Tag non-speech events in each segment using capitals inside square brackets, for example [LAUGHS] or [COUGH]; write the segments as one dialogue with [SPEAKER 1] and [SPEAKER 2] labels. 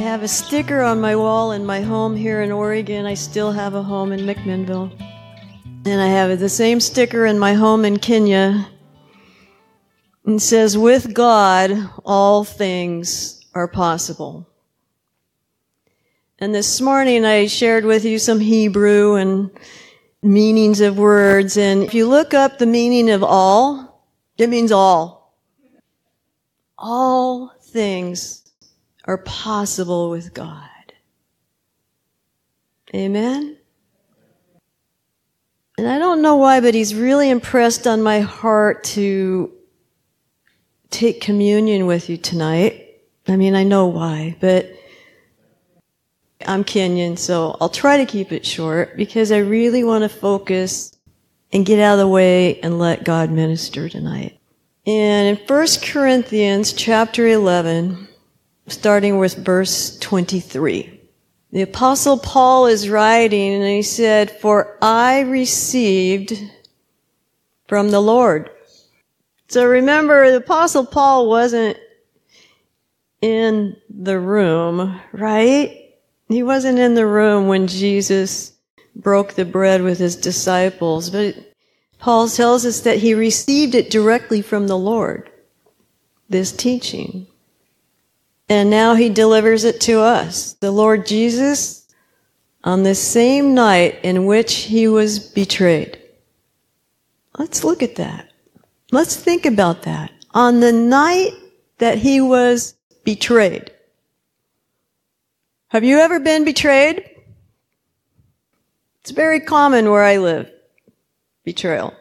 [SPEAKER 1] have a sticker on my wall in my home here in Oregon. I still have a home in McMinnville. And I have the same sticker in my home in Kenya. And says, with God, all things are possible. And this morning I shared with you some Hebrew and meanings of words. And if you look up the meaning of all, it means all. All things are possible with God. Amen? And I don't know why, but he's really impressed on my heart to take communion with you tonight. I mean, I know why, but I'm Kenyan, so I'll try to keep it short because I really want to focus and get out of the way and let God minister tonight. And in 1 Corinthians chapter 11, starting with verse 23, the apostle Paul is writing and he said, For I received from the Lord. So remember, the apostle Paul wasn't in the room, right? He wasn't in the room when Jesus broke the bread with his disciples, but Paul tells us that he received it directly from the Lord, this teaching. And now he delivers it to us. The Lord Jesus, on the same night in which he was betrayed. Let's look at that. Let's think about that. On the night that he was betrayed. Have you ever been betrayed? It's very common where I live. Betrayal.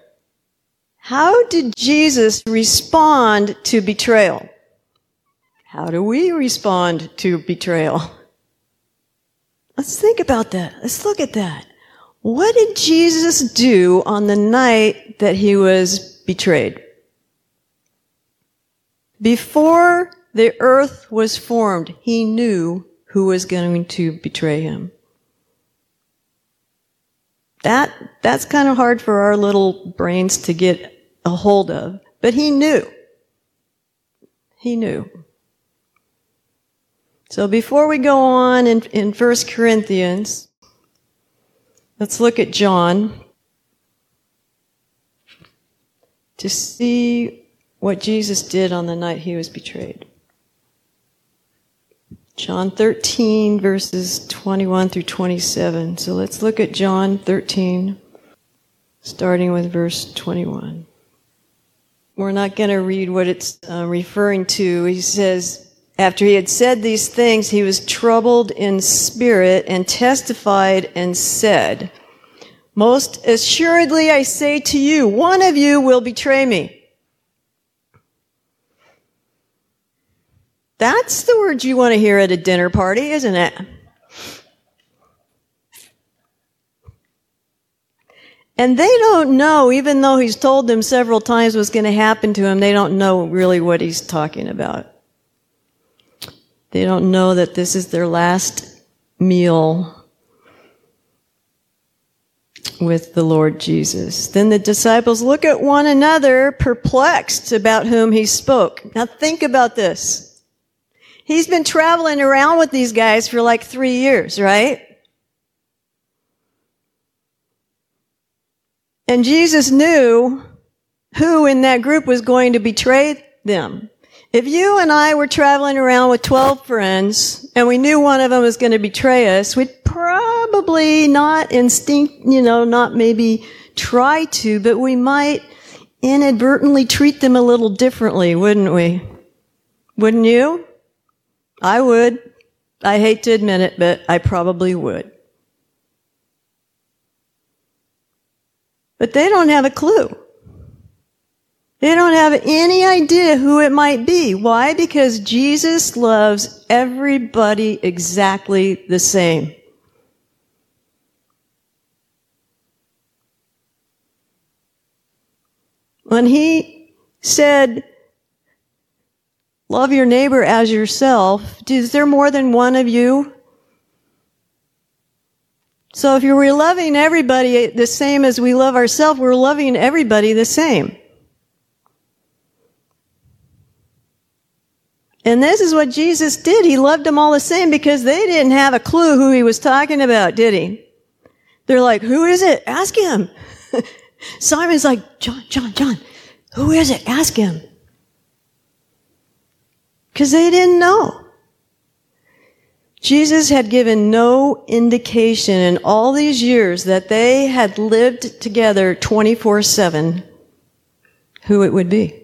[SPEAKER 1] How did Jesus respond to betrayal? How do we respond to betrayal? Let's think about that. Let's look at that. What did Jesus do on the night that he was betrayed? Before the earth was formed, he knew who was going to betray him. That, that's kind of hard for our little brains to get a hold of. But he knew. He knew. So before we go on in, in 1 Corinthians, let's look at John to see what Jesus did on the night he was betrayed. John 13, verses 21 through 27. So let's look at John 13, starting with verse 21. We're not going to read what it's uh, referring to. He says, after he had said these things, he was troubled in spirit and testified and said, Most assuredly I say to you, one of you will betray me. That's the words you want to hear at a dinner party, isn't it? And they don't know, even though he's told them several times what's going to happen to him, they don't know really what he's talking about. They don't know that this is their last meal with the Lord Jesus. Then the disciples look at one another, perplexed about whom he spoke. Now think about this. He's been traveling around with these guys for like three years, right? And Jesus knew who in that group was going to betray them. If you and I were traveling around with 12 friends and we knew one of them was going to betray us, we'd probably not instinct, you know, not maybe try to, but we might inadvertently treat them a little differently, wouldn't we? Wouldn't you? I would. I hate to admit it, but I probably would. But they don't have a clue. They don't have any idea who it might be. Why? Because Jesus loves everybody exactly the same. When he said, Love your neighbor as yourself. Is there more than one of you? So if you were loving everybody the same as we love ourselves, we're loving everybody the same. And this is what Jesus did. He loved them all the same because they didn't have a clue who he was talking about, did he? They're like, who is it? Ask him. [LAUGHS] Simon's like, John, John, John, who is it? Ask him. Because they didn't know. Jesus had given no indication in all these years that they had lived together 24 7 who it would be.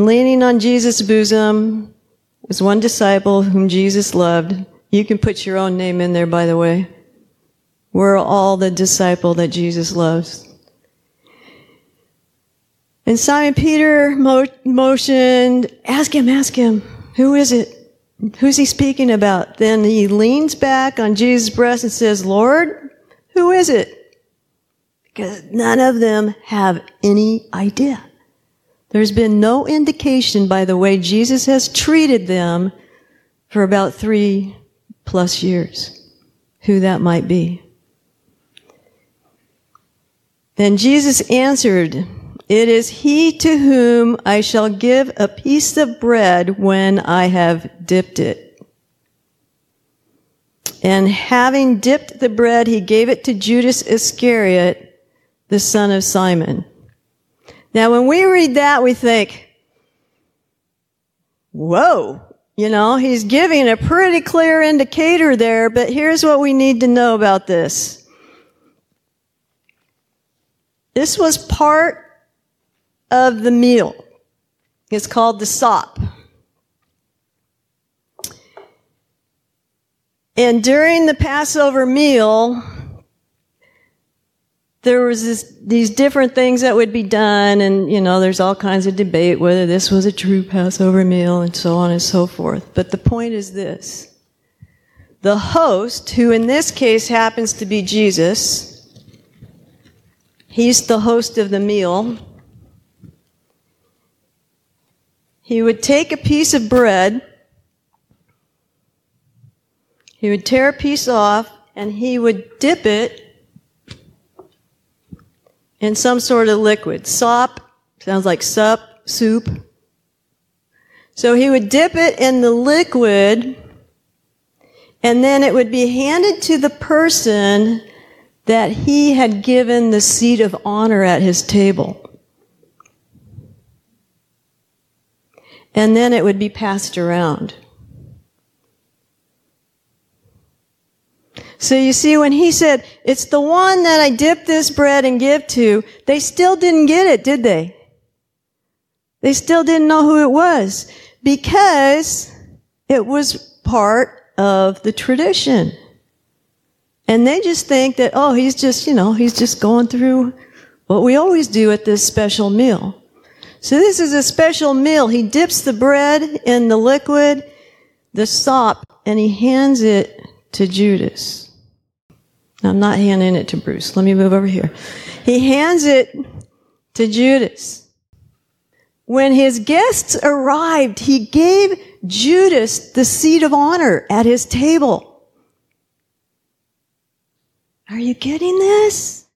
[SPEAKER 1] And leaning on Jesus' bosom was one disciple whom Jesus loved. You can put your own name in there, by the way. We're all the disciple that Jesus loves. And Simon Peter mo- motioned, ask him, ask him, who is it? Who's he speaking about? Then he leans back on Jesus' breast and says, Lord, who is it? Because none of them have any idea. There's been no indication by the way Jesus has treated them for about three plus years who that might be. Then Jesus answered, It is he to whom I shall give a piece of bread when I have dipped it. And having dipped the bread, he gave it to Judas Iscariot, the son of Simon. Now, when we read that, we think, whoa, you know, he's giving a pretty clear indicator there, but here's what we need to know about this. This was part of the meal. It's called the sop. And during the Passover meal, there was this, these different things that would be done, and you know, there's all kinds of debate whether this was a true Passover meal and so on and so forth. But the point is this. The host, who in this case happens to be Jesus, he's the host of the meal. He would take a piece of bread, he would tear a piece off, and he would dip it in some sort of liquid. Sop sounds like sup, soup. So he would dip it in the liquid and then it would be handed to the person that he had given the seat of honor at his table. And then it would be passed around. So you see, when he said, it's the one that I dip this bread and give to, they still didn't get it, did they? They still didn't know who it was because it was part of the tradition. And they just think that, oh, he's just, you know, he's just going through what we always do at this special meal. So this is a special meal. He dips the bread in the liquid, the sop, and he hands it to Judas. I'm not handing it to Bruce. Let me move over here. He hands it to Judas. When his guests arrived, he gave Judas the seat of honor at his table. Are you getting this?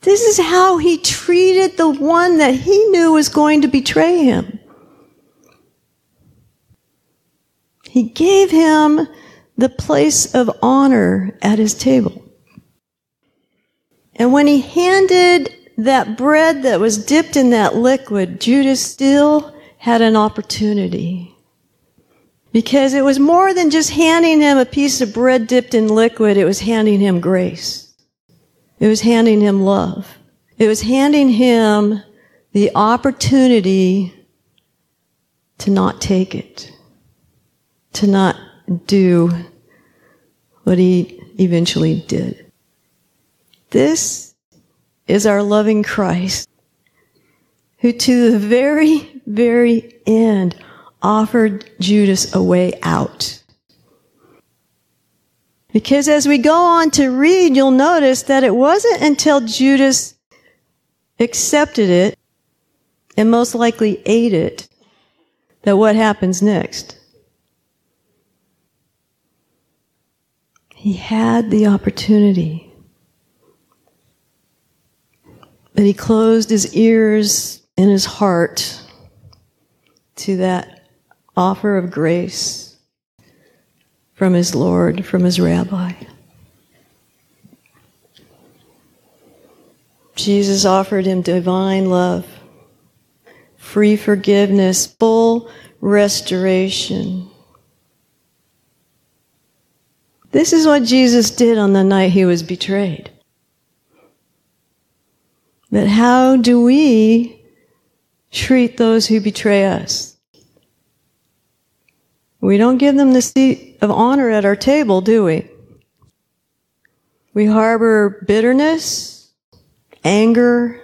[SPEAKER 1] This is how he treated the one that he knew was going to betray him. He gave him the place of honor at his table. And when he handed that bread that was dipped in that liquid, Judas still had an opportunity. Because it was more than just handing him a piece of bread dipped in liquid, it was handing him grace. It was handing him love. It was handing him the opportunity to not take it, to not do what he eventually did. This is our loving Christ, who to the very, very end offered Judas a way out. Because as we go on to read, you'll notice that it wasn't until Judas accepted it and most likely ate it that what happens next. He had the opportunity. But he closed his ears and his heart to that offer of grace from his Lord, from his rabbi. Jesus offered him divine love, free forgiveness, full restoration. This is what Jesus did on the night he was betrayed. But how do we treat those who betray us? We don't give them the seat of honor at our table, do we? We harbor bitterness, anger,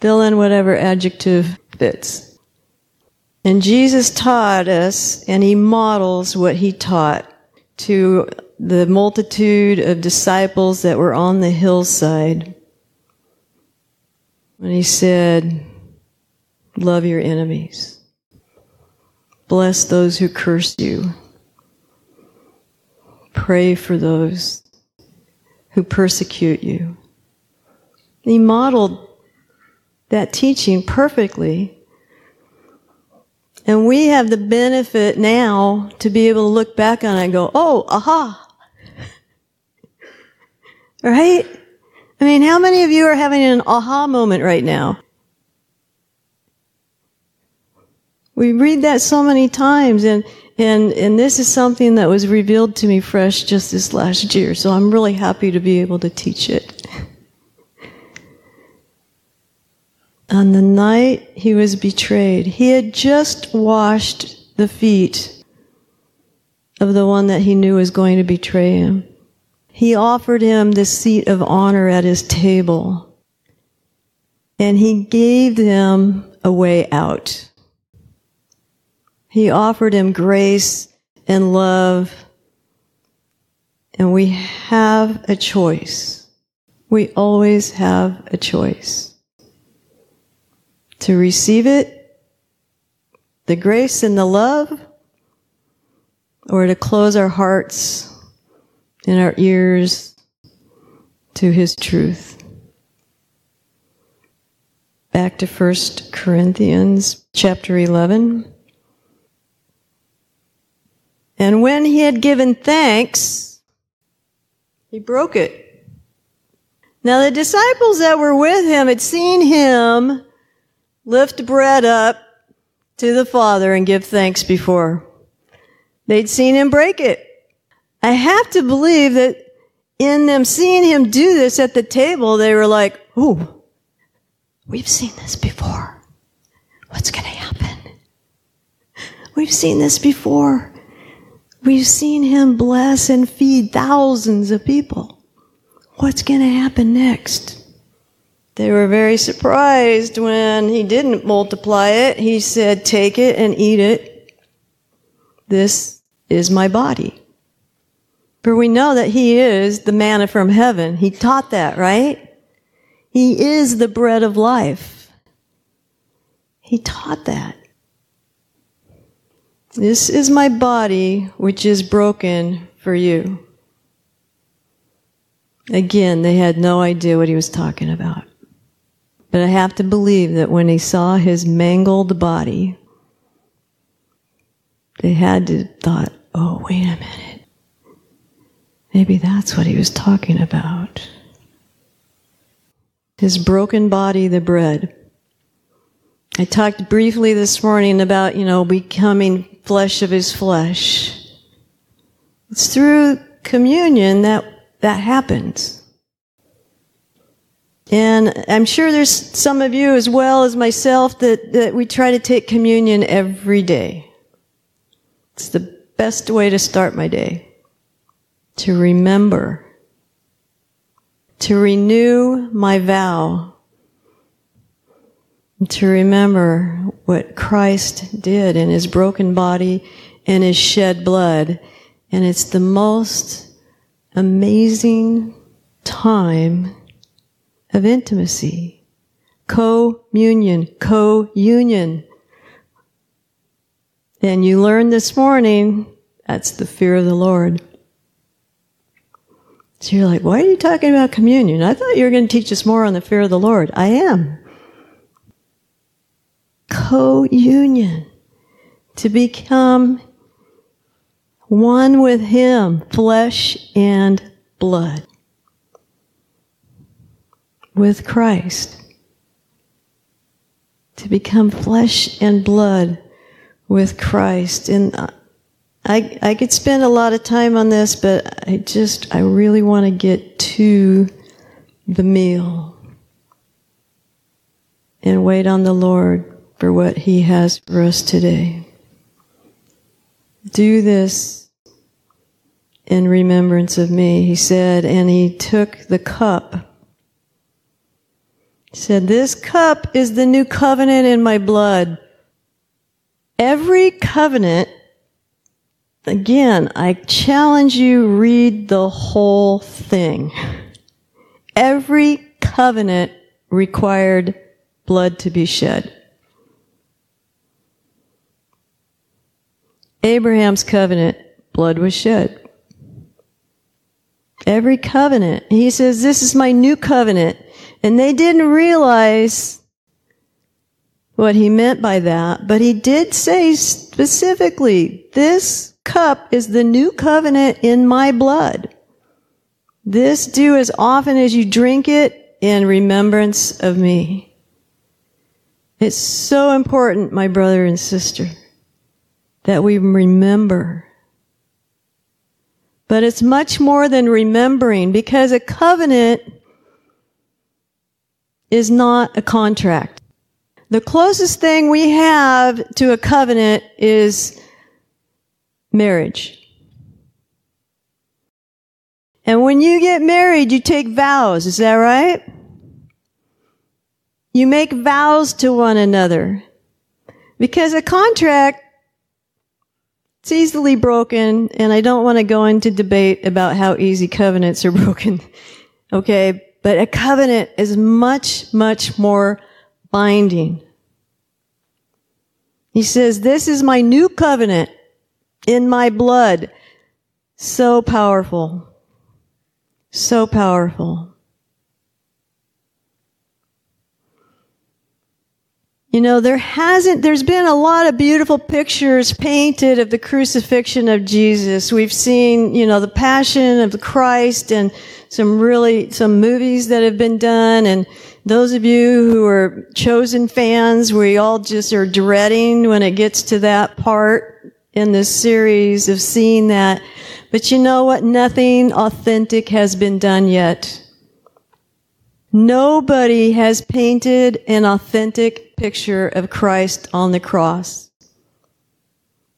[SPEAKER 1] fill in whatever adjective fits. And Jesus taught us, and he models what he taught to the multitude of disciples that were on the hillside. When he said, Love your enemies. Bless those who curse you. Pray for those who persecute you. He modeled that teaching perfectly. And we have the benefit now to be able to look back on it and go, oh, aha. [LAUGHS] right? I mean, how many of you are having an aha moment right now? We read that so many times and, and, and this is something that was revealed to me fresh just this last year. So I'm really happy to be able to teach it. On the night he was betrayed, he had just washed the feet of the one that he knew was going to betray him. He offered him the seat of honor at his table. And he gave them a way out. He offered him grace and love. And we have a choice. We always have a choice to receive it, the grace and the love, or to close our hearts and our ears to His truth. Back to 1 Corinthians chapter 11. And when he had given thanks, he broke it. Now the disciples that were with him had seen him lift bread up to the Father and give thanks before. They'd seen him break it. I have to believe that in them seeing him do this at the table, they were like, Ooh, we've seen this before. What's going to happen? We've seen this before. We've seen him bless and feed thousands of people. What's going to happen next? They were very surprised when he didn't multiply it. He said, Take it and eat it. This is my body. For we know that he is the manna from heaven. He taught that, right? He is the bread of life. He taught that. This is my body, which is broken for you. Again, they had no idea what he was talking about. But I have to believe that when he saw his mangled body, they had to thought, oh, wait a minute. Maybe that's what he was talking about. His broken body, the bread. I talked briefly this morning about, you know, becoming flesh of his flesh. It's through communion that that happens. And I'm sure there's some of you as well as myself that, that we try to take communion every day. It's the best way to start my day. To remember. To renew my vow. To remember what Christ did in his broken body and his shed blood. And it's the most amazing time of intimacy. Co-union, co-union. And you learned this morning, that's the fear of the Lord. So you're like, why are you talking about communion? I thought you were going to teach us more on the fear of the Lord. I am. Co union. To become one with Him, flesh and blood. With Christ. To become flesh and blood with Christ. And I, I could spend a lot of time on this, but I just, I really want to get to the meal and wait on the Lord for what He has for us today. Do this in remembrance of me, he said, and he took the cup. Said, This cup is the new covenant in my blood. Every covenant Again, I challenge you read the whole thing. Every covenant required blood to be shed. Abraham's covenant, blood was shed. Every covenant. He says, this is my new covenant. And they didn't realize what he meant by that, but he did say specifically, this cup is the new covenant in my blood. This do as often as you drink it in remembrance of me. It's so important, my brother and sister, that we remember. But it's much more than remembering because a covenant is not a contract. The closest thing we have to a covenant is marriage. And when you get married, you take vows. Is that right? You make vows to one another. Because a contract, it's easily broken, and I don't want to go into debate about how easy covenants are [LAUGHS] broken. okay? But a covenant is much, much more binding. He says, this is my new covenant in my blood. So powerful. So powerful. You know, there hasn't, there's been a lot of beautiful pictures painted of the crucifixion of Jesus. We've seen, you know, the passion of the Christ and some really, some movies that have been done. And those of you who are chosen fans, we all just are dreading when it gets to that part in this series of seeing that. But you know what? Nothing authentic has been done yet. Nobody has painted an authentic picture of Christ on the cross.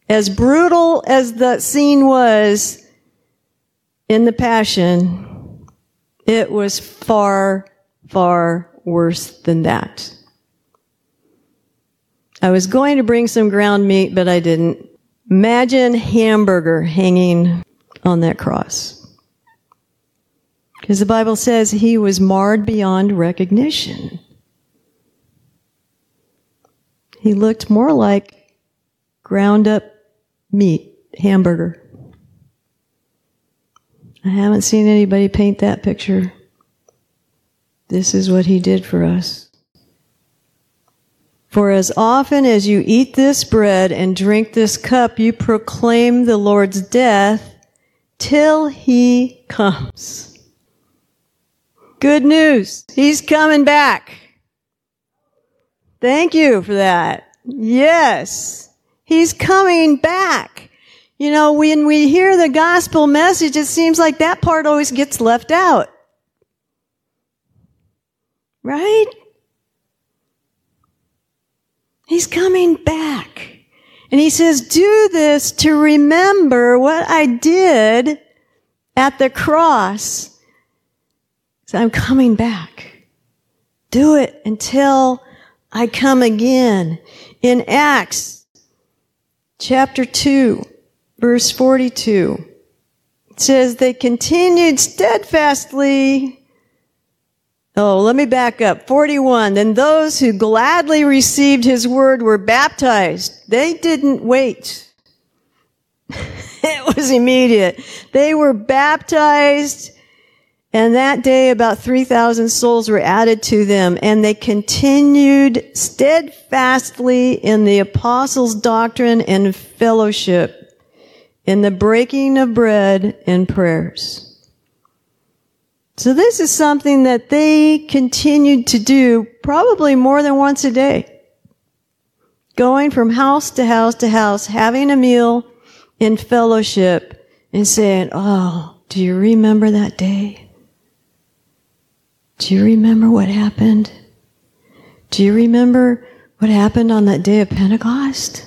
[SPEAKER 1] As brutal as that scene was in the Passion, it was far, far worse than that. I was going to bring some ground meat, but I didn't. Imagine hamburger hanging on that cross. Because the Bible says he was marred beyond recognition. He looked more like ground up meat, hamburger. I haven't seen anybody paint that picture. This is what he did for us. For as often as you eat this bread and drink this cup, you proclaim the Lord's death till he comes. Good news. He's coming back. Thank you for that. Yes. He's coming back. You know, when we hear the gospel message, it seems like that part always gets left out. Right? He's coming back. And he says, do this to remember what I did at the cross. So I'm coming back. Do it until I come again. In Acts chapter 2, verse 42, it says, they continued steadfastly Oh, let me back up. 41. Then those who gladly received his word were baptized. They didn't wait. [LAUGHS] it was immediate. They were baptized And that day, about 3,000 souls were added to them, and they continued steadfastly in the apostles' doctrine and fellowship, in the breaking of bread and prayers. So this is something that they continued to do probably more than once a day. Going from house to house to house, having a meal in fellowship and saying, Oh, do you remember that day? Do you remember what happened? Do you remember what happened on that day of Pentecost?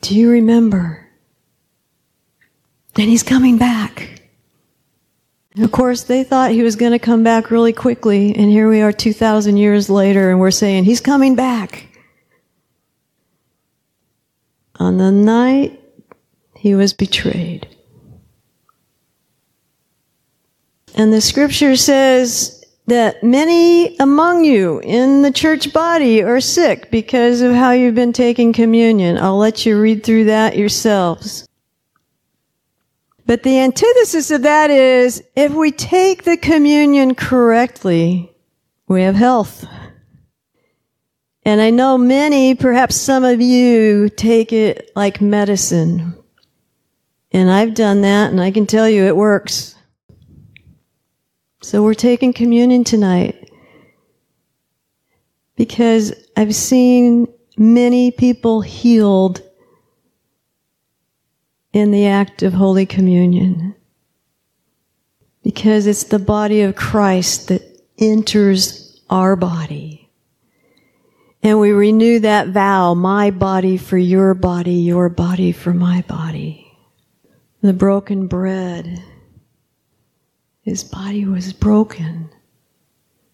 [SPEAKER 1] Do you remember? And he's coming back. And of course, they thought he was going to come back really quickly, and here we are 2,000 years later, and we're saying, He's coming back. On the night he was betrayed. And the scripture says that many among you in the church body are sick because of how you've been taking communion. I'll let you read through that yourselves. But the antithesis of that is if we take the communion correctly, we have health. And I know many, perhaps some of you, take it like medicine. And I've done that, and I can tell you it works. So we're taking communion tonight because I've seen many people healed in the act of Holy Communion. Because it's the body of Christ that enters our body. And we renew that vow, my body for your body, your body for my body. The broken bread his body was broken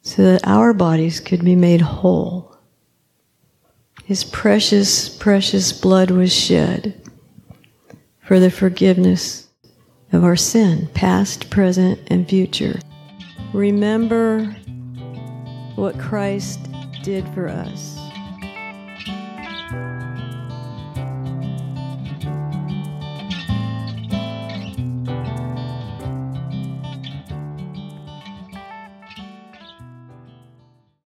[SPEAKER 1] so that our bodies could be made whole. His precious, precious blood was shed for the forgiveness of our sin, past, present, and future. Remember what Christ did for us.